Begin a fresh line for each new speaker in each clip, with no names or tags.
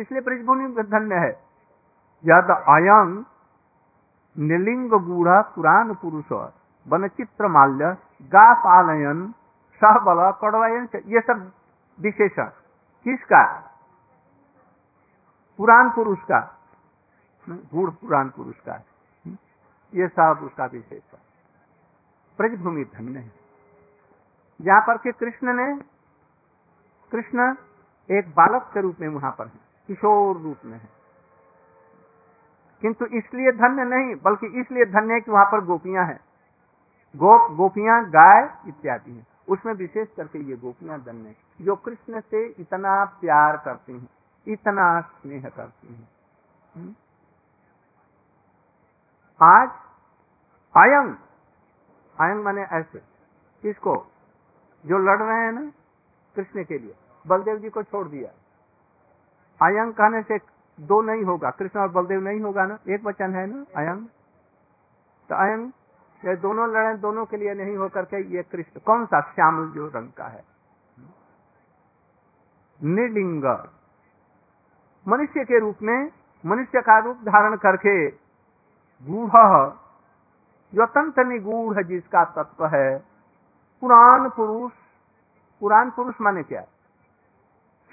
इसलिए ब्रजभूमि धन्य है। यद अयं निलिंग गूढ़ पुराण पुरुष, वन चित्र माल्य, गा पालयन सह बल कड़वायन ये सब विशेषण। किसका? पुराण पुरुष का। गूढ़ पुराण पुरुष का। ये सब उसका विशेषण। ब्रजभूमि धन्य है। जहाँ पर के कृष्ण ने, कृष्ण एक बालक के रूप में वहाँ पर है। किशोर रूप में है। किंतु इसलिए धन्य नहीं, बल्कि इसलिए धन्य है कि वहाँ पर गोपियाँ हैं। गोप, गोपियाँ, गाय इत्यादि हैं। उसमें विशेष करके ये गोपियाँ धन्य है। जो कृष्ण से इतना प्यार करती हैं, इतना स्नेह करती हैं। हम्म? आज आयंग आयंग माने ऐसे, किसको? जो लड़ रहे हैं ना, कृष्ण के लिए। बलदेव जी को छोड़ दिया। अयंग कहने से दो नहीं होगा, कृष्ण और बलदेव नहीं होगा ना? एक वचन है ना, अयंग? तो अयंग, ये दोनों लड़े दोनों के लिए नहीं होकर के ये कृष्ण, कौन सा श्यामल जो रंग का है? निलिंग मनुष्य के रूप में, मनुष्य का रूप धारण करके, गूढ़। जो अत्यंत निगूढ़ जिसका तत्व है, पुराण पुरुष पुराण पुरुष माने क्या?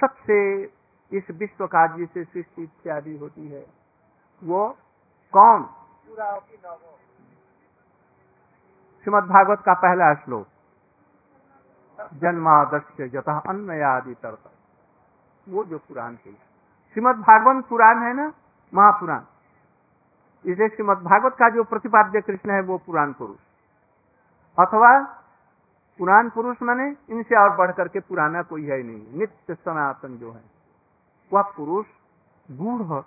सबसे इस विश्व का जिसे सृष्टि इत्यादि होती है, वो कौन? श्रीमद भागवत का पहला श्लोक, जन्मादस्य जतः अन्नयादि तरत वो जो पुराण के श्रीमद भागवत पुराण है ना? महापुराण। इसे श्रीमद भागवत का जो प्रतिपाद्य कृष्ण है, वो पुराण पुरुष। अथवा पुराण पुरुष माने इनसे और बढ़ करके पुराना कोई है नहीं। नित्य सनातन जो है। वह पुरुष गूढ़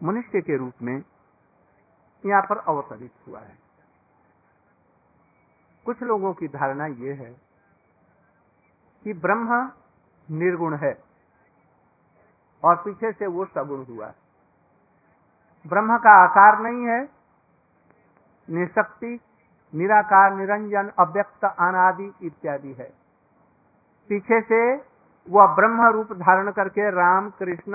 मनुष्य के रूप में यहाँ पर अवतरित हुआ है। कुछ लोगों की धारणा ये है कि ब्रह्म निर्गुण है और पीछे से वो सगुण हुआ है। ब्रह्म का आकार नहीं है, निशक्ति, निराकार, निरंजन, अव्यक्त, अनादि इत्यादि है। पीछे से वह ब्रह्म रूप धारण करके राम, कृष्ण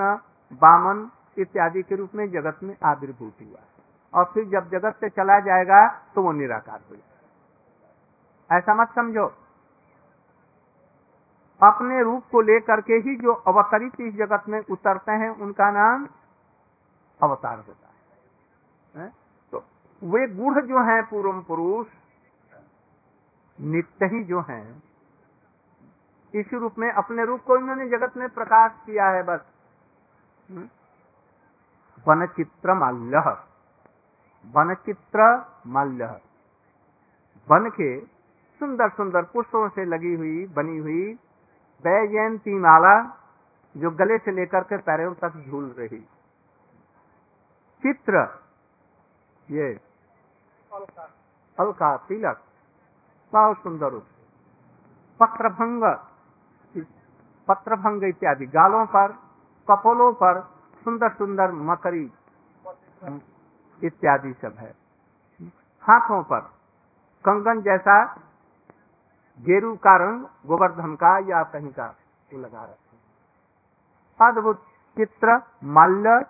बामन इत्यादि के रूप में जगत में आविर्भूत हुआ। और फिर जब जगत से चला जाएगा तो वो निराकार हो जाएगा। ऐसा मत समझो। अपने रूप को लेकर के ही जो अवतरित इस जगत में उतरते हैं, उनका नाम अवतार होता है? तो वे गुढ़ जो हैं पूर्व पुरुष, नित्य ही जो हैं इसी रूप में, अपने रूप को इन्होंने जगत में प्रकाश किया है बस। वन चित्र माल्य वन चित्र माल्य वन के सुंदर सुंदर पुष्पों से लगी हुई, बनी हुई वैजयंती माला, जो गले से लेकर के पैरों तक झूल रही। चित्र, ये अलका तिलक, बहुत सुंदर पत्रभंग पत्रभंग इत्यादि। गालों पर, कपोलों पर सुंदर सुंदर मकरी इत्यादि सब है। हाथों पर, कंगन जैसा गेरू का रंग गोवर्धन का या कहीं का लगा रखे अद्भुत चित्र माल्य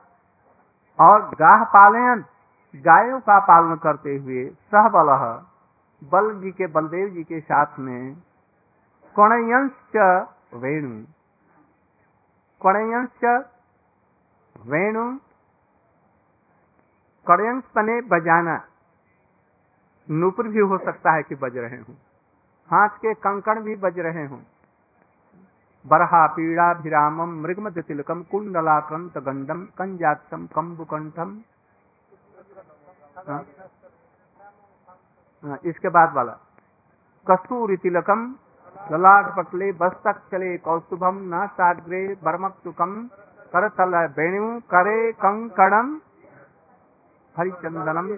और गाह पालयन, गायों का पालन करते हुए सहबल बल जी के, बलदेव जी के साथ में कणयंश वेणु। कणयंश वेणु। कणयंश बने बजाना। नूपुर भी हो सकता है कि बज रहे हों। हाथ के कंकण भी बज रहे हों। बरहा पीड़ा भिरामम मृगमद तिलकम कुंडलाक्रंत गंधम कंजातम कंबुकंठम हाँ? हाँ, इसके बाद वाला। कस्तूरी तिलकम ललाट पटले बस्तक चले, कौस्तुभम न नासाग्रे बर्मक्तुकम, करतल वेणु करे कंकणम हरिचंदनम।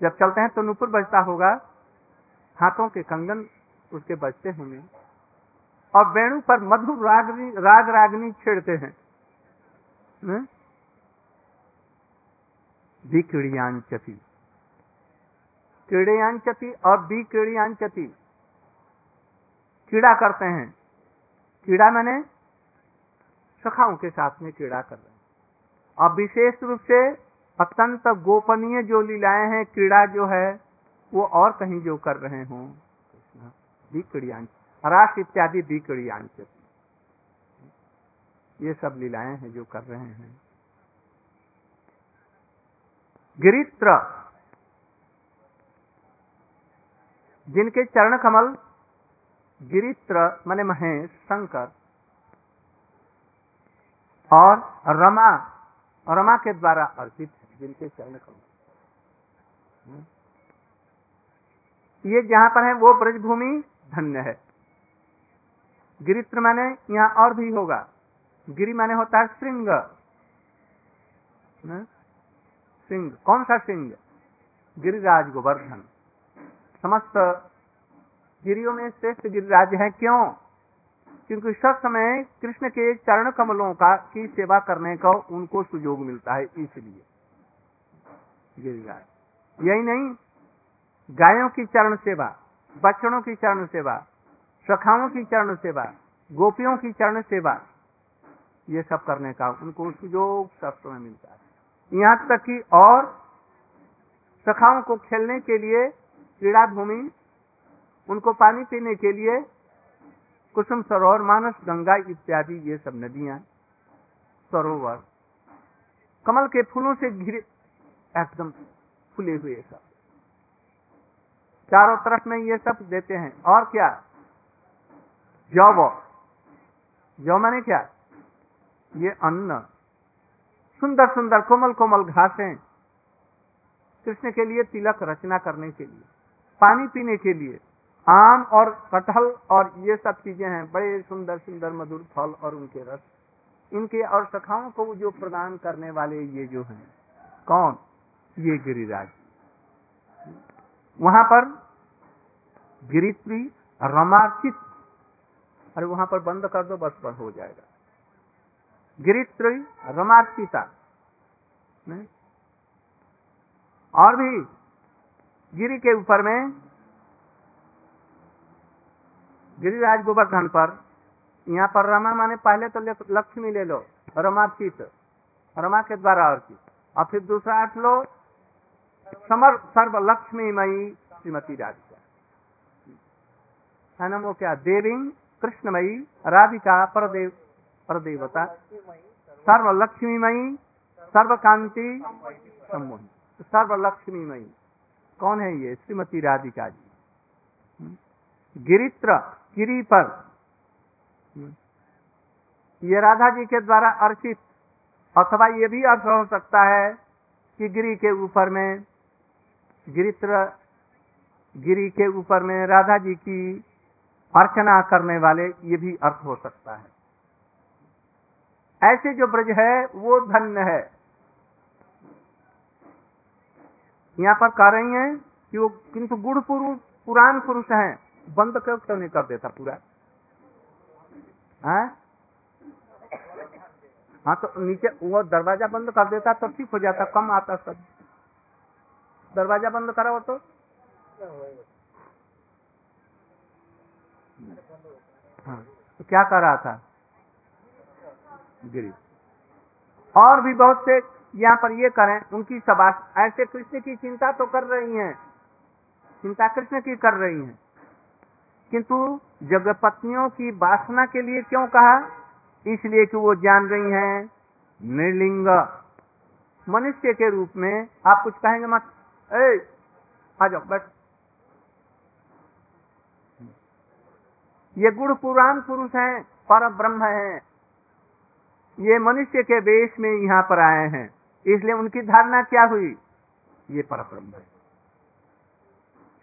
जब चलते हैं तो नुपुर बजता होगा, हाथों के कंगन उसके बजते होंगे। और वेणु पर मधुर रागनी, राग रागनी छेड़ते हैं। विक्रियांचती कीड़ियांचती और बी विक्रियांचती कीड़ा करते हैं। क्रीड़ा मैंने सखाओं के साथ में क्रीड़ा कर रहे हैं। अब विशेष रूप से अत्यंत गोपनीय जो लीलाएँ हैं, क्रीड़ा जो है, वो और कहीं जो कर रहे हों राष्ट्र इत्यादि विक्रियांश ये सब लीलाएँ हैं जो कर रहे हैं। गिरित्र जिनके चरण कमल, गिरित्र मने महेश, शंकर और रमा रमा के द्वारा अर्पित है, जिनके चरण कमल। ये जहाँ पर है, वो ब्रजभूमि धन्य है। गिरित्र माने यहाँ और भी होगा। गिरि माने होता है श्रृंग। सिंह कौन सा सिंह गिरिराज गोवर्धन। समस्त गिरियों में श्रेष्ठ गिरिराज है। क्यों? क्योंकि सब समय कृष्ण के चरण कमलों का, की सेवा करने का उनको सुयोग मिलता है, इसलिए गिरिराज। यही नहीं, गायों की चरण सेवा बच्चों की चरण सेवा सखाओं की चरण सेवा, गोपियों की चरण सेवा, ये सब करने का उनको सुयोग सब समय मिलता है। यहाँ तक कि और सखाओं को खेलने के लिए क्रीड़ा भूमि उनको पानी पीने के लिए कुसुम सरोवर, मानस गंगा इत्यादि, ये सब नदियाँ, सरोवर, कमल के फूलों से घिरे, एकदम फुले हुए सब। चारों तरफ़ में ये सब देते हैं। और क्या? जौ जौ माने क्या? ये अन्न। सुंदर सुंदर कोमल कोमल घासें, कृष्ण के लिए तिलक रचना करने के लिए। पानी पीने के लिए। आम और कटहल और ये सब चीज़ें हैं, बड़े सुंदर सुंदर, मधुर फल और उनके रस। इनके और सखाओं को जो प्रदान करने वाले ये जो हैं, कौन? ये गिरिराज। वहाँ पर गिरित्री रमार्चित अरे वहाँ पर बंद कर दो, बस पर हो जाएगा। गिरित्री रमार्चिता और भी गिरी के ऊपर में, गिरिराज गोवर्धन पर। यहाँ पर रमा माने पहले तो लक्ष्मी ले लो रमाचित रमा के द्वारा अर्चित और फिर दूसरा अर्थ लो, समर सर्व लक्ष्मीमयी श्रीमती राधिका। है ना क्या? देवी, कृष्णमयी, राधिका, परदेव, परदेवता। सर्व लक्ष्मीमयी सर्व कांति सम्मोही। सर्व लक्ष्मीमयी कौन है ये? श्रीमती राधिका जी। गिरित्र गिरी पर ये राधा जी के द्वारा अर्चित। अथवा ये भी अर्थ हो सकता है कि गिरी के ऊपर में, गिरित्र, गिरी के ऊपर में राधा जी की अर्चना करने वाले ये भी अर्थ हो सकता है। ऐसे जो ब्रज है, वो धन्य है। यहाँ पर कह रही है कि वो किंतु गुड़ पुरुष पुराण पुरुष हैं। बंद क्यों क्यों नहीं कर देता पूरा? हाँ? हाँ तो नीचे वो दरवाज़ा बंद कर देता तो ठीक हो जाता, कम आता सब। दरवाज़ा बंद करा हो तो। हाँ तो क्या कर रहा था? गिरी। और भी बहुत से यहाँ पर ये करें, उनकी सभा। ऐसे कृष्ण की चिंता तो कर रही हैं। चिंता कृष्ण की कर रही हैं। किंतु जगपत्नियों की वासना के लिए क्यों कहा? इसलिए कि वो जान रही हैं निर्लिंग मनुष्य के रूप में आप कुछ कहेंगे मत। ए, आ जाओ, बैठ। ये गुड़ पुराण पुरुष हैं पर ब्रह्म हैं। ये मनुष्य के वेश में यहाँ पर आए हैं। इसलिए उनकी धारणा क्या हुई? ये पर ब्रह्म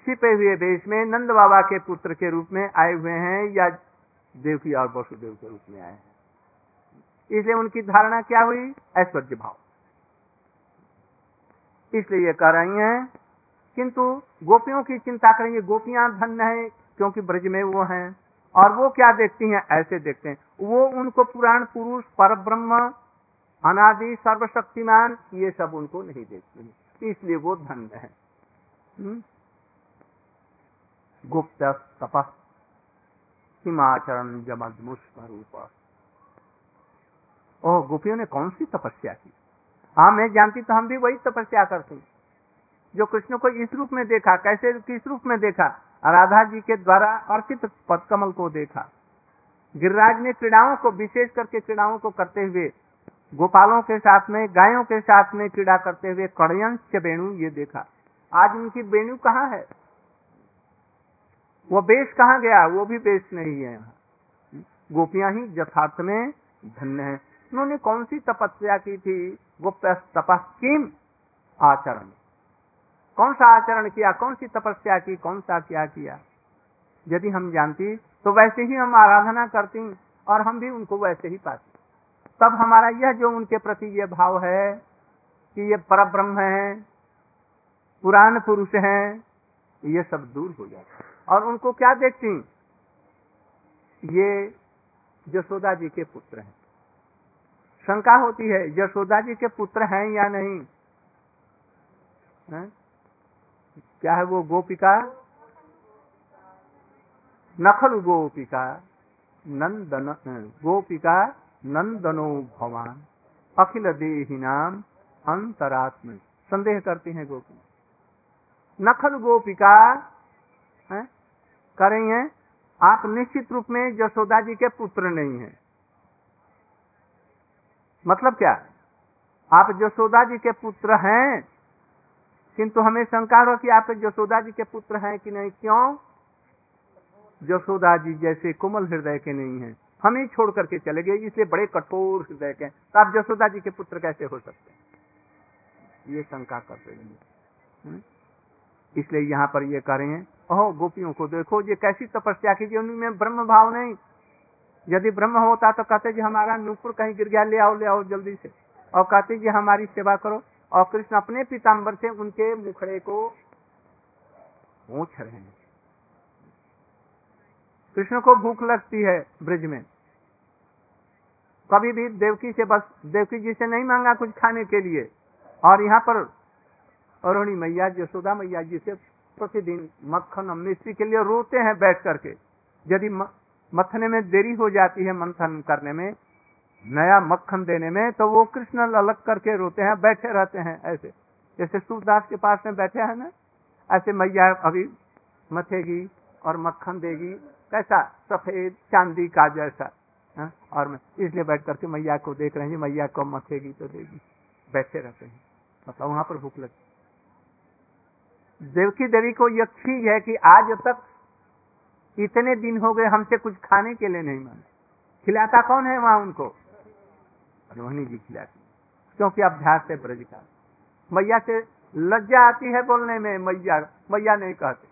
छिपे हुए देश में नंद बाबा के पुत्र के रूप में आए हुए हैं या देवकी और वसुदेव के रूप में आए हैं? इसलिए उनकी धारणा क्या हुई? ऐश्वर्य भाव। इसलिए ये कह रही हैं, किंतु गोपियों की चिंता करेंगे। गोपियाँ धन्य है, क्योंकि ब्रज में वो हैं। और वो क्या देखती हैं? ऐसे देखते हैं। वो उनको पुराण पुरुष पर ब्रह्म अनादि सर्वशक्तिमान, ये सब उनको नहीं देखते हैं। इसलिए वो धन्य है। हम्म? गुप्त तप, हिमाचरण जमदमुष्म रूप ओह, गोपियों ने कौन सी तपस्या की? हाँ मैं जानती तो हम भी वही तपस्या करते जो कृष्ण को इस रूप में देखा, कैसे, किस रूप में देखा? राधा जी के द्वारा अर्पित पदकमल को देखा। गिरिराज ने क्रीड़ाओं को, विशेष करके क्रीड़ाओं को करते हुए गोपालों के साथ में, गायों के साथ में क्रीड़ा करते हुए कड़यंश वेणु ये देखा। आज उनकी वेणु कहाँ है? वो बेस कहाँ गया? वो भी बेस नहीं है। यहाँ गोपियाँ ही यथार्थ में धन्य है। उन्होंने कौन सी तपस्या की थी? वो तपस्कीम आचरण। कौन सा आचरण किया? कौन सी तपस्या की? कौन सा क्या किया? यदि हम जानती तो वैसे ही हम आराधना करती और हम भी उनको वैसे ही पाते। तब हमारा यह जो उनके प्रति ये भाव है कि ये पर ब्रह्म है, पुराण पुरुष हैं, ये सब दूर हो जाता और उनको क्या देखती ये यशोदा जी के पुत्र हैं। शंका होती है, यशोदा जी के पुत्र हैं या नहीं? है? क्या है वो गोपिका? नखल गोपिका, नंदन, गोपिका नंदनो भवान, अखिल देही नाम अंतरात्म। संदेह करती हैं गोपी। नखल गोपिका, है करेंगे आप निश्चित रूप में यशोदा जी के पुत्र नहीं हैं। मतलब क्या? आप यशोदा जी के पुत्र हैं, किंतु हमें शंका हो कि आप यशोदा जी के पुत्र हैं कि नहीं? क्यों? यशोदा जी जैसे कोमल हृदय के नहीं हैं। हम छोड़ करके चले गए, इसलिए बड़े कठोर हृदय के तो आप जसोदा जी के पुत्र कैसे हो सकते हैं? ये शंका कर रहे? इसलिए यहाँ पर ये कह रहे हैं, ओहो, गोपियों को देखो, ये कैसी तपस्या की उनमें ब्रह्म भाव नहीं। यदि ब्रह्म होता तो कहते जी, हमारा नूपुर कहीं गिर गया, ले आओ ले आओ, जल्दी से। और कहते जी, हमारी सेवा करो। और कृष्ण अपने पीताम्बर से उनके मुखड़े को पूछ रहे हैं। कृष्ण को भूख लगती है ब्रिज में। कभी भी देवकी से बस, देवकी जी से नहीं मांगा कुछ खाने के लिए। और यहाँ पर अरुणी मैया यशोदा मैया जी से प्रतिदिन मक्खन और मिश्री के लिए रोते हैं बैठ करके। यदि मथने में देरी हो जाती है मंथन करने में, नया मक्खन देने में तो वो कृष्ण अलग करके रोते हैं, बैठे रहते हैं ऐसे। जैसे सूरदास के पास में बैठे हैं ना, ऐसे मैया अभी मथेगी और मक्खन देगी, कैसा सफ़ेद चांदी का जैसा। हा? और मैं इसलिए बैठ करके मैया को देख रहे हैं मैया को मथेगी तो देगी बैठे रहते हैं। मतलब वहाँ पर भूख लगती देवकी देवी को यह चीज़ है कि आज तक इतने दिन हो गए हमसे कुछ खाने के लिए नहीं माने खिलाता कौन है वहाँ उनको? रोहिणी जी खिलाती क्योंकि अभ्यास है ब्रज का। मैया से लज्जा आती है बोलने में, मैया मैया नहीं कहते।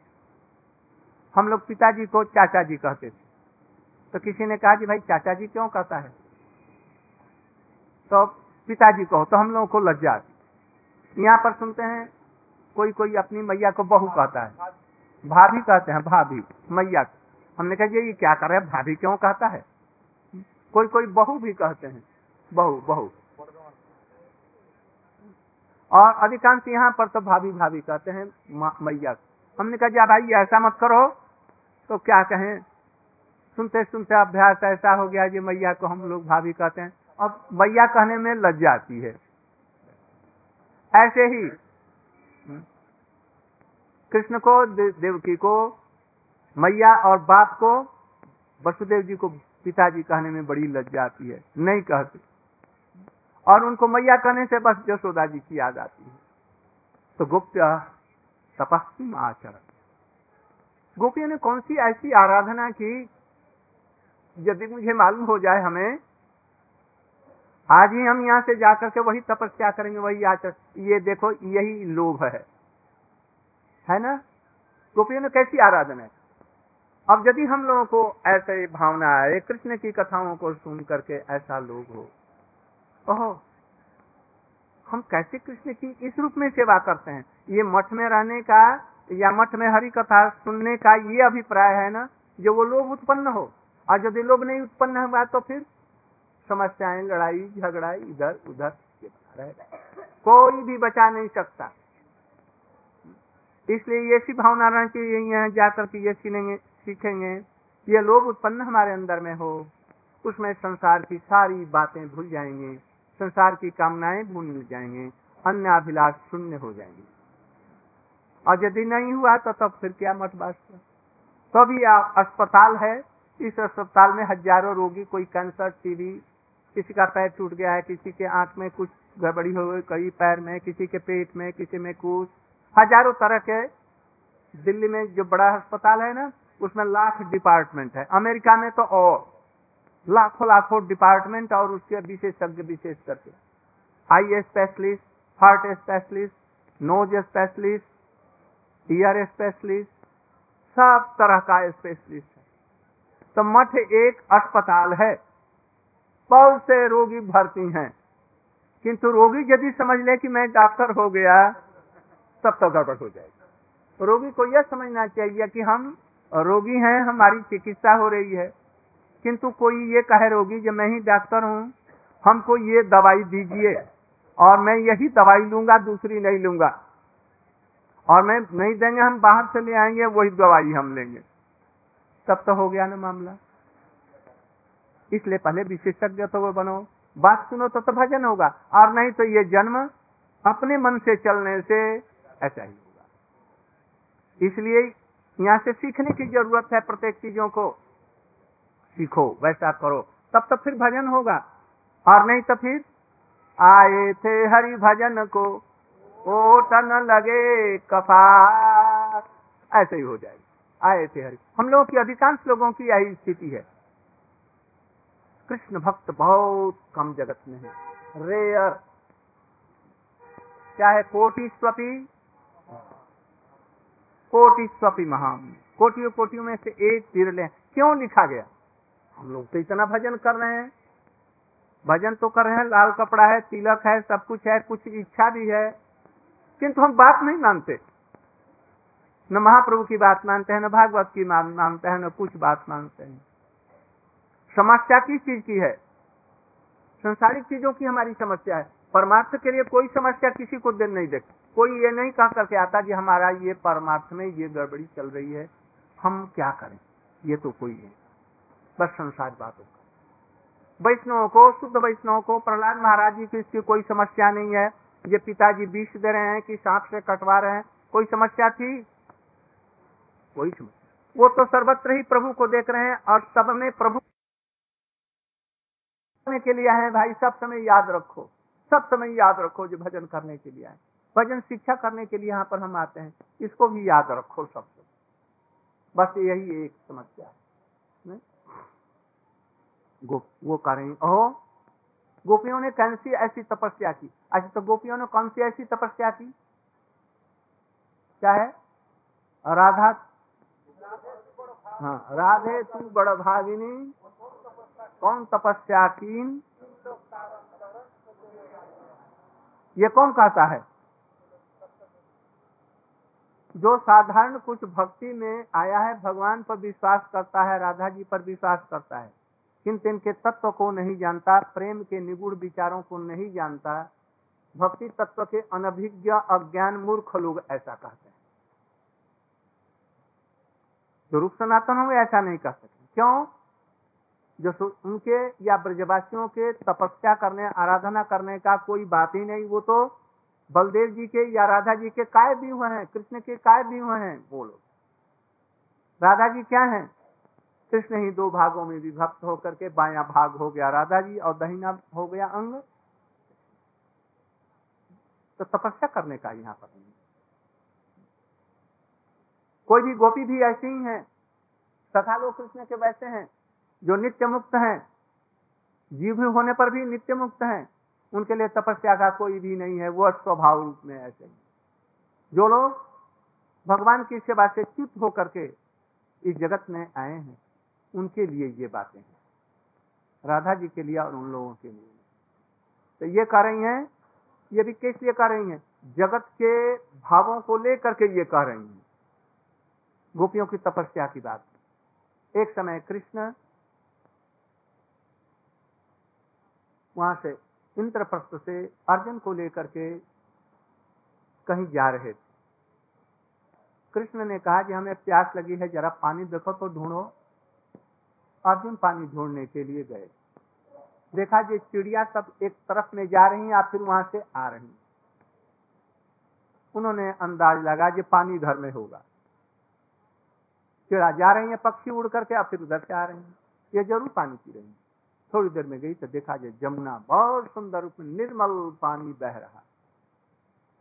हम लोग पिताजी को चाचा जी कहते थे। तो किसी ने कहा कि भाई चाचा जी क्यों कहता है? तो पिताजी कहो तो हम लोगों को लज्जा यहाँ पर सुनते हैं कोई कोई अपनी मैया को बहू कहता है। भाभी कहते हैं, भाभी, मैया हमने कहा, ये क्या कर रहे हैं? भाभी क्यों कहता है? कोई कोई बहू भी कहते हैं। बहू बहू। और अधिकांश यहाँ पर तो भाभी भाभी कहते हैं मैया हमने कहा, जा भाई, ऐसा मत करो। तो क्या कहें? सुनते सुनते अभ्यास ऐसा हो गया जी, मैया को हम लोग भाभी कहते हैं। अब मैया कहने में लज्जा आती है। ऐसे ही, कृष्ण को देवकी को, मैया और बाप को, वसुदेव जी को पिताजी कहने में बड़ी लज्जा आती है। नहीं कहते। और उनको मैया कहने से बस यशोदा जी की याद आती है। तो गुप्त तपस्वी आचरण। गोपियों ने कौन सी ऐसी आराधना की यदि मुझे मालूम हो जाए हमें, आज ही हम यहाँ से जाकर के वही तपस्या करेंगे, वही आचर ये देखो, यही लोभ है। है ना? गोपियों ने कैसी आराधना है अब यदि हम लोगों को ऐसे भावना आए, कृष्ण की कथाओं को सुन करके ऐसा लोग हो, ओहो, हम कैसे कृष्ण की इस रूप में सेवा करते हैं? ये मठ में रहने का या मठ में हरी कथा सुनने का ये अभिप्राय है ना, जो वो लोग उत्पन्न हो? और यदि लोग नहीं उत्पन्न हुआ तो फिर समस्याएँ, लड़ाई झगड़ा इधर, उधर कोई भी बचा नहीं सकता। इसलिए ऐसी भावना रहनी चाहिए यहाँ जाकर के ये सीखेंगे सीखेंगे ये लोग उत्पन्न हमारे अंदर में हो, उसमें संसार की सारी बातें भूल जाएँगे, संसार की कामनाएँ भूल मिल जाएँगे अन्य अभिलाष शून्य हो जाएँगे। और यदि नहीं हुआ तो तब तो फिर क्या मत बात तो अस्पताल है इस अस्पताल में हज़ारों रोगी, कोई कैंसर, टीबी, किसी का पैर टूट गया है, किसी के आँख में कुछ गड़बड़ी हो गई, कई पैर में, किसी के पेट में, किसी में कुछ। हज़ारों तरह के दिल्ली में जो बड़ा अस्पताल है ना, उसमें लाख डिपार्टमेंट है। अमेरिका में तो और। लाखों लाखों डिपार्टमेंट और उसके विशेषज्ञ विशेष करके। Eye specialist, heart specialist, nose specialist, ear specialist, सब तरह का स्पेशलिस्ट। तो मठ एक अस्पताल है। बहुत से रोगी भर्ती हैं। किंतु रोगी यदि समझ ले कि मैं डॉक्टर हो गया, तब तो गड़बड़ हो जाएगी। रोगी को यह समझना चाहिए कि हम रोगी हैं, हमारी चिकित्सा हो रही है। किंतु कोई ये कहे रोगी जब मैं ही डॉक्टर हूँ, हमको ये दवाई दीजिए और मैं यही दवाई लूँगा, दूसरी नहीं लूँगा। और मैं नहीं देंगे, हम बाहर से ले आएँगे, वही दवाई हम लेंगे। तब तो हो गया ना मामला। इसलिए पहले विशेषज्ञ तो बनो। बात सुनो तो, तो भजन होगा। और नहीं तो ये जन्म अपने मन से चलने से ऐसा ही होगा। इसलिए यहाँ से सीखने की ज़रूरत है प्रत्येक चीज़ों को। सीखो वैसा करो। तब तो फिर भजन होगा। और नहीं तो फिर आए थे हरि भजन को। ओटन लगे कफा ऐसे ही हो जाएगा। आए थे हरि। हम लोगों की अधिकांश लोगों की यही स्थिति है। कृष्ण भक्त बहुत कम जगत में है। रेयर क्या है कोटि स्वपी कोटि स्वपी महान कोटियों कोटियों में से एक तिरले क्यों लिखा गया? हम लोग तो इतना भजन कर रहे हैं। भजन तो कर रहे हैं, लाल कपड़ा है, तिलक है, सब कुछ है, कुछ इच्छा भी है। किंतु हम बात नहीं मानते। न महाप्रभु की बात मानते हैं, न भागवत की मानते हैं, न कुछ बात मानते हैं। समस्या किस चीज़ की है? संसारिक चीज़ों की हमारी समस्या है। परमार्थ के लिए कोई समस्या किसी को दिन नहीं देती कोई ये नहीं कह करके आता जी हमारा ये परमार्थ में ये गड़बड़ी चल रही है, हम क्या करें? ये तो कोई है। बस संसार बातों का। वैष्णव को, शुद्ध वैष्णव को, प्रहलाद महाराज जी की इसकी कोई समस्या नहीं है। ये पिताजी विष दे रहे हैं कि सांप से कटवा रहे हैं। कोई समस्या थी? कोई समस्या वो तो सर्वत्र ही प्रभु को देख रहे हैं और सब में प्रभु के लिए आए भाई सब समय याद रखो। सब समय याद रखो जो भजन करने के लिए आए भजन शिक्षा करने के लिए यहाँ पर हम आते हैं। इसको भी याद रखो सब बस यही एक समस्या है। गो, वो करें ओहो गोपियों ने कौन सी ऐसी तपस्या की? अच्छा तो गोपियों ने कौन सी ऐसी तपस्या की? क्या है? राधा हाँ राधे, तू बड़ भागिनी। कौन तपस्या कीन? ये कौन कहता है? जो साधारण कुछ भक्ति में आया है, भगवान पर विश्वास करता है, राधा जी पर विश्वास करता है। किंतु इनके तत्व को नहीं जानता, प्रेम के निगुण विचारों को नहीं जानता। भक्ति तत्व के अनभिज्ञ, अज्ञान मूर्ख लोग ऐसा कहते हैं। जो रूप सनातन हो ऐसा नहीं कर सकते क्यों? जो उनके या ब्रजवासियों के तपस्या करने, आराधना करने का कोई बात ही नहीं, वो तो बलदेव जी के या राधा जी के काय भी हुए हैं, कृष्ण के काय भी हुए हैं बोलो राधा जी क्या हैं? कृष्ण ही दो भागों में विभक्त होकर के बाया भाग हो गया राधा जी और दहीना हो गया अंग। तो तपस्या करने का यहाँ पर नहीं। कोई भी गोपी भी ऐसे ही हैं। सखा लोग कृष्ण के वैसे हैं, जो नित्य मुक्त हैं। जीव होने पर भी नित्य मुक्त हैं। उनके लिए तपस्या का कोई भी नहीं है, वो स्वभाव रूप में ऐसे ही। जो लोग भगवान की सेवा से च्युत होकर के इस जगत में आए हैं, उनके लिए ये बातें हैं। राधा जी के लिए और उन लोगों के लिए। तो ये कह रही हैं, ये भी किस लिए कह रही हैं? जगत के भावों को लेकर के ये कह रही हैं। गोपियों की तपस्या की बात एक समय कृष्ण वहाँ से इंद्रप्रस्थ से अर्जुन को लेकर के कहीं जा रहे थे। कृष्ण ने कहा कि हमें प्यास लगी है, जरा पानी देखो तो ढूंढो। अर्जुन पानी ढूँढने के लिए गए। देखा ये चिड़िया सब एक तरफ़ में जा रही हैं फिर वहाँ से आ रही उन्होंने अंदाज लगा ये पानी घर में होगा। चिड़ा जा रही है, पक्षी उड़ करके अब फिर उधर से आ रही हैं। ये ज़रूर पानी पी रही है। थोड़ी देर में गई तो देखा जाए जमुना बहुत सुंदर रूप में निर्मल पानी बह रहा।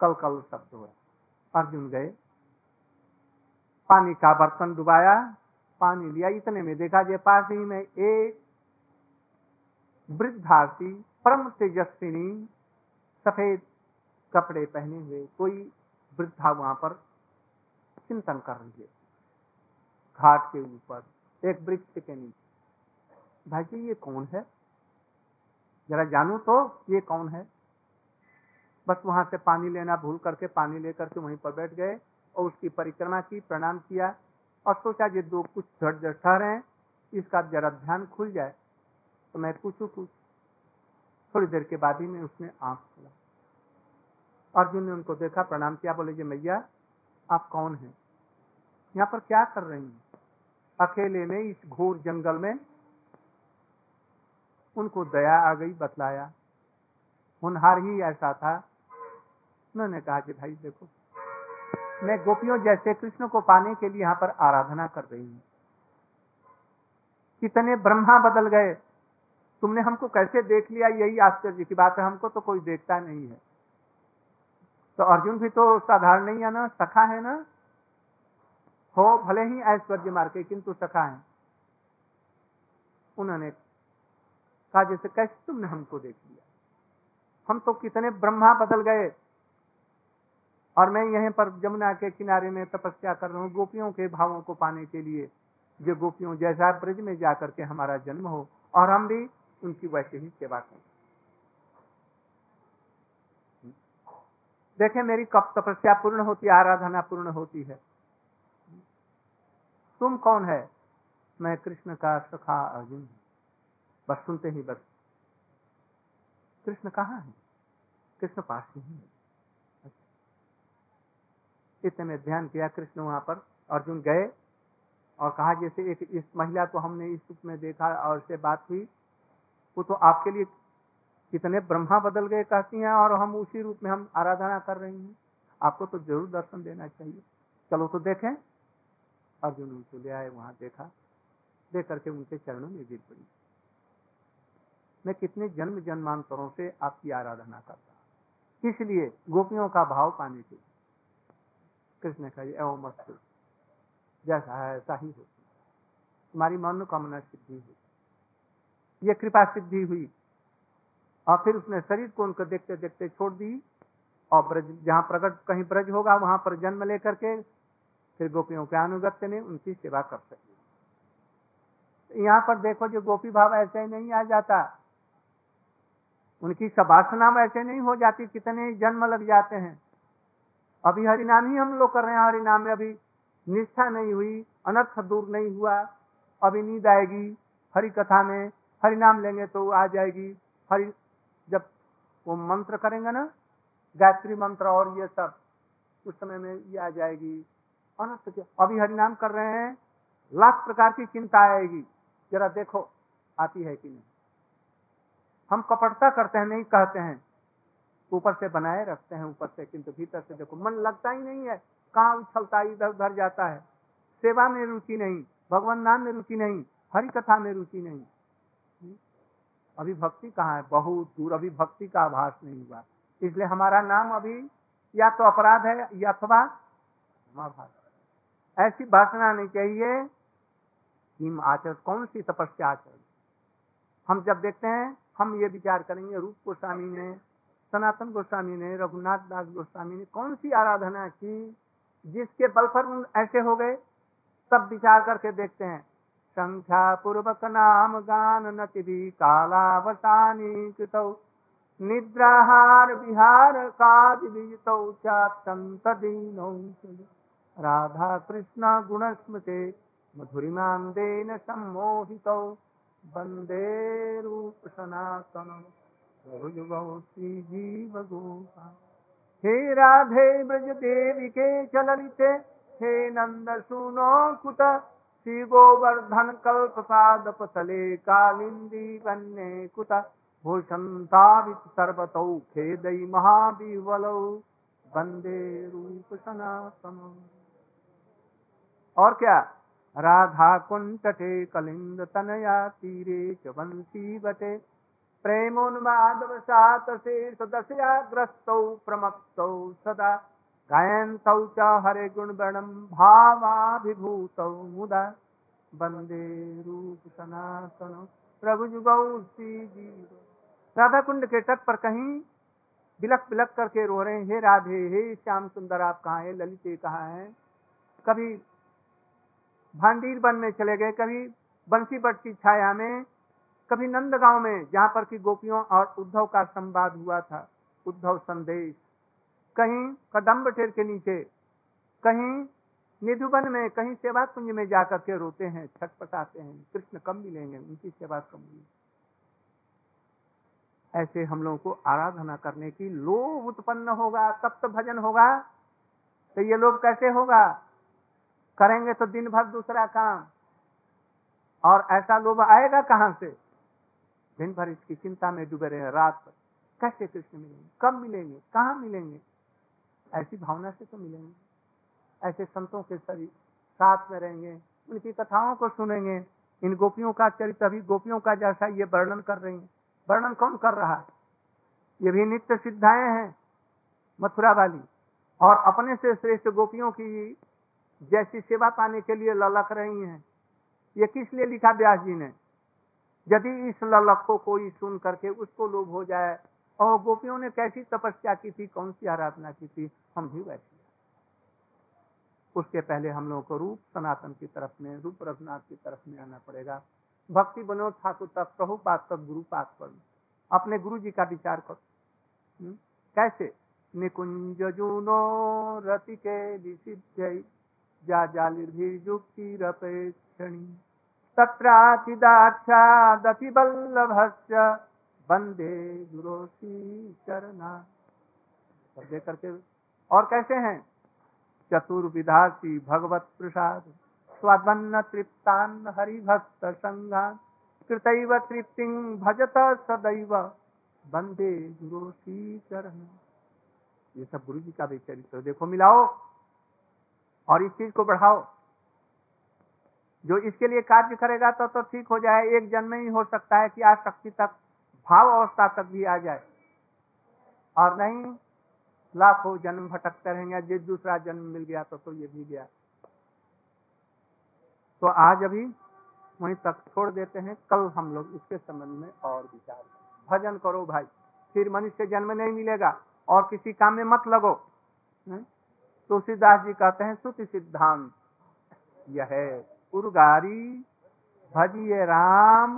कल कल शब्द हुआ। अर्जुन गए। पानी का बर्तन डुबाया। पानी लिया। इतने में देखा जाए पास ही में एक वृद्धार्थी, परम तेजस्विनी, सफ़ेद कपड़े पहने हुए कोई वृद्धा वहाँ पर चिंतन कर रही है। घाट के ऊपर, एक वृक्ष के नीचे। भाई जी, ये कौन है? जरा जानू तो ये कौन है? बस वहाँ से पानी लेना भूल करके पानी लेकर के वहीं पर बैठ गए और उसकी परिक्रमा की, प्रणाम किया और सोचा ये दो कुछ झट झट ठहरे हैं, इसका जरा ध्यान खुल जाए। तो मैं पूछू कुछ थोड़ी देर के बाद ही में उसने आँख खोला। अर्जुन ने उनको देखा, प्रणाम किया, बोले जी मैया, आप कौन हैं? यहाँ पर क्या कर रही हैं? अकेले में इस घोर जंगल में उनको दया आ गई, बतलाया। हुनहार ही ऐसा था। उन्होंने कहा कि भाई देखो, मैं गोपियों जैसे कृष्ण को पाने के लिए यहाँ पर आराधना कर रही हूँ। कितने ब्रह्मा बदल गए। तुमने हमको कैसे देख लिया? यही आश्चर्य की बात है, हमको तो कोई देखता नहीं है। तो अर्जुन भी तो साधारण नहीं है ना, सखा है ना? हो, भले ही ऐश्वर्य मार के, किंतु सखा है उन्होंने कहा, जैसे कैसे तुमने हमको देख लिया? हम तो कितने ब्रह्मा बदल गए। और मैं यहीं पर जमुना के किनारे में तपस्या कर रहा हूँ, गोपियों के भावों को पाने के लिए। जो गोपियों जैसा ब्रज में जाकर के हमारा जन्म हो, और हम भी उनकी वैसे ही सेवा करें। देखें, मेरी कब तपस्या पूर्ण होती, आराधना पूर्ण होती है। तुम कौन है? मैं कृष्ण का सखा अर्जुन हूँ। बस सुनते ही बस। कृष्ण कहाँ है? कृष्ण पास ही है। इतने में ध्यान किया कृष्ण वहाँ पर। अर्जुन गए और कहा, जैसे एक इस महिला को हमने इस रूप में देखा और से बात हुई, वो तो आपके लिए कितने ब्रह्मा बदल गए कहती हैं और हम उसी रूप में हम आराधना कर रही हैं। आपको तो ज़रूर दर्शन देना चाहिए। चलो तो देखें। अर्जुन उनको ले आए, वहाँ देखा। देख करके उनके चरणों में गिर पड़ी। मैं कितने जन्म जन्मांतरों से आपकी आराधना करता इसलिए गोपियों का भाव पाने के कृष्ण का एवं मस्त। जैसा है, ऐसा ही हो। तुम्हारी मनोकामना सिद्धि हुई। ये कृपा सिद्धि हुई। और फिर उसने शरीर को उनको देखते देखते छोड़ दी। और ब्रज, जहाँ प्रकट कहीं ब्रज होगा, वहाँ पर जन्म लेकर के फिर गोपियों के अनुगत्य ने उनकी सेवा कर सकी। यहाँ पर देखो जो गोपी भाव ऐसे नहीं आ जाता। उनकी सबासना ऐसे नहीं हो जाती कितने जन्म लग जाते हैं। अभी हरिनाम ही हम लोग कर रहे हैं। हरिनाम में अभी निष्ठा नहीं हुई, अनर्थ दूर नहीं हुआ। अभी नींद आएगी हरि कथा में हरिनाम लेंगे तो आ जाएगी। हरि जब वो मंत्र करेंगे ना, गायत्री मंत्र और ये सब, उस समय में ये आ जाएगी। अनर्थ अभी हरिनाम कर रहे हैं, लाख प्रकार की चिंता आएगी। जरा देखो, आती है कि नहीं। हम कपटता करते हैं, नहीं कहते हैं। ऊपर से बनाए रखते हैं, ऊपर से, किंतु भीतर से देखो, मन लगता ही नहीं है। कहाँ उछलता, इधर उधर जाता है। सेवा में रुचि नहीं, भगवान नाम में रुचि नहीं हरि कथा में रुचि नहीं। अभी भक्ति कहाँ है? बहुत दूर अभी भक्ति का आभास नहीं हुआ। इसलिए हमारा नाम अभी या तो अपराध है, या अथवा ऐसी भाषणा नहीं चाहिए हिम आचर, कौन सी तपस्या आचरण हम जब देखते हैं, हम ये विचार करेंगे, रूप गोस्वामी ने, सनातन गोस्वामी ने, रघुनाथ दास गोस्वामी ने, कौन सी आराधना की जिसके बल पर ऐसे हो गए? सब विचार करके देखते हैं संख्या पूर्वक नाम गान भी कालावसानी कृत, निद्राहार विहार काज राधा कृष्ण गुण स्मृते मधुरिमांदेन सम्मोहित। वंदे रूप सनातन जीव हे राधे ब्रज देवी के चलिते हे नंद सुनो कुत श्री गोवर्धन कल्प पाद पतले कालिंदी वन्य कुत भूषंतावित सर्वतौ महाबीवलौ वंदे रूप सनातन और क्या? राधा कुंटटे कलिंद तनया तीरे च वंशी बटे प्रेमोन्मादवशात शेष दशया ग्रस्तौ प्रमत्तौ सदा। गायन्तौ च हरे गुणवर्णं भावाभिभूतौ मुदा। वंदे रूप सनातन प्रभु जुगौ राधा कुंड के तट पर कहीं बिलक बिलक करके रो रहे हे राधे, हे श्याम सुंदर, आप कहाँ हैं? ललिते कहाँ हैं? कभी भांडीर वन में चले गए। कभी बंसी बट की छाया में, कभी नंदगांव में, जहाँ पर की गोपियों और उद्धव का संवाद हुआ था। उद्धव संदेश, कहीं कदम्ब टेर के नीचे, कहीं निधुबन में, कहीं सेवा कुंज में जाकर के रोते हैं छटपटाते हैं, कृष्ण कम मिलेंगे, उनकी सेवा कम मिलेगी ऐसे हम लोगों को आराधना करने की लोभ उत्पन्न होगा तब तो भजन होगा तो ये लोभ कैसे होगा? करेंगे तो दिन भर दूसरा काम। और ऐसा लोभ आएगा कहाँ से? दिन भर इसकी चिंता में डूबे रहे रात पर कैसे कृष्ण मिलेंगे? कब मिलेंगे? कहाँ मिलेंगे? ऐसी भावना से तो मिलेंगे। ऐसे संतों के शरीर साथ में रहेंगे, उनकी कथाओं को सुनेंगे। इन गोपियों का चरित्र अभी गोपियों का जैसा ये वर्णन कर रही है। वर्णन कौन कर रहा है? ये भी नित्य सिद्धाएँ हैं, मथुरा वाली। और अपने से श्रेष्ठ गोपियों की जैसी सेवा पाने के लिए ललक रही हैं। ये किस लिए लिखा व्यास जी ने? यदि इस ललक को कोई सुन करके उसको लोभ हो जाए, और गोपियों ने कैसी तपस्या की थी, कौन सी आराधना की थी, हम भी वैसी उसके पहले हम लोगों को रूप सनातन की तरफ़ में, रूप रघुनाथ की तरफ़ में आना पड़ेगा। भक्ति बनो ठाकुर तक, प्रभु पाक तक, गुरु पाक पर। अपने गुरु जी का विचार करो। हम्म? कैसे? निकुंज जूनो रति के विसिद्ध जा जालिर्भिजुक्ति रपेक्षणी तत्राचिदाख्यादपि वल्लभस्य गुरोसी चरना दे करके और कैसे हैं? चतुर्विधासी भगवत प्रसाद स्वन्न तृप्तान हरिभक्त संघान, कृतैव तृप्ति भजत सदैव बंदे गुरोसी चरण। ये सब गुरु जी का भी चरित्र। देखो मिलाओ। और इस चीज़ को बढ़ाओ। जो इसके लिए कार्य करेगा तो तो ठीक हो जाए, एक जन्म ही हो सकता है कि आज शक्ति तक, भाव अवस्था तक भी आ जाए। और नहीं, लाखों जन्म भटकते रहेंगे जिस दूसरा जन्म मिल गया तो तो ये भी गया। तो आज अभी वहीं तक छोड़ देते हैं, कल हम लोग इसके संबंध में और विचार भजन करो भाई, फिर मनुष्य जन्म नहीं मिलेगा, और किसी काम में मत लगो। तुलसीदास जी कहते हैं, सुति सिद्धांत, यह है उर्गारी, भजिए राम,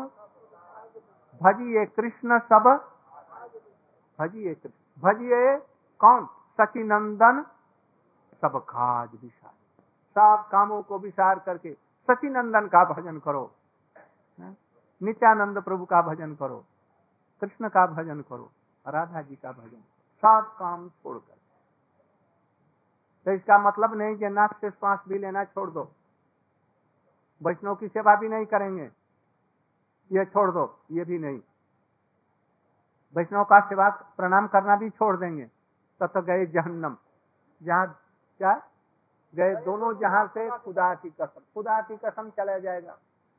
भजिए कृष्ण सब, भजिए कृष्ण, भजिए कौन? सचिनंदन, सब काज विसार सब कामों को विसार करके सचिनंदन का भजन करो नित्यानंद प्रभु का भजन करो, कृष्ण का भजन करो, राधा जी का भजन, सब काम छोड़कर। तो इसका मतलब नहीं कि नाक से श्वास भी लेना छोड़ दो। वैष्णव की सेवा भी नहीं करेंगे। ये छोड़ दो, ये भी नहीं। वैष्णव का सेवा प्रणाम करना भी छोड़ देंगे। तब तो गए जहन्नम। जहाँ क्या? गए दोनों जहाँ से खुदा की कसम। खुदा की कसम चला जाएगा।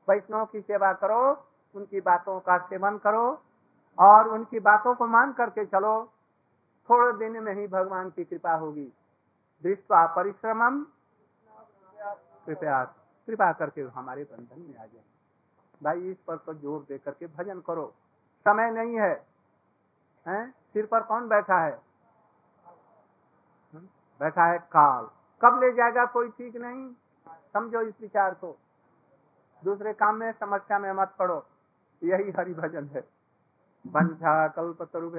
वैष्णव की सेवा करो, उनकी बातों का सेवन करो और उनकी बातों को मान करके चलो। थोड़े दिन में ही भगवान की कृपा होगी। दृष्टवा परिश्रमम कृपया, कृपा करके हमारे बंधन में आ जाए भाई, इस पर तो ज़ोर दे करके भजन करो। समय नहीं है। हैं? सिर पर कौन बैठा है? हम्म? बैठा है काल। कब ले जाएगा कोई ठीक नहीं? समझो इस विचार को। दूसरे काम में, समस्या में मत पड़ो। यही हरि भजन है। बंझा कल्प तरु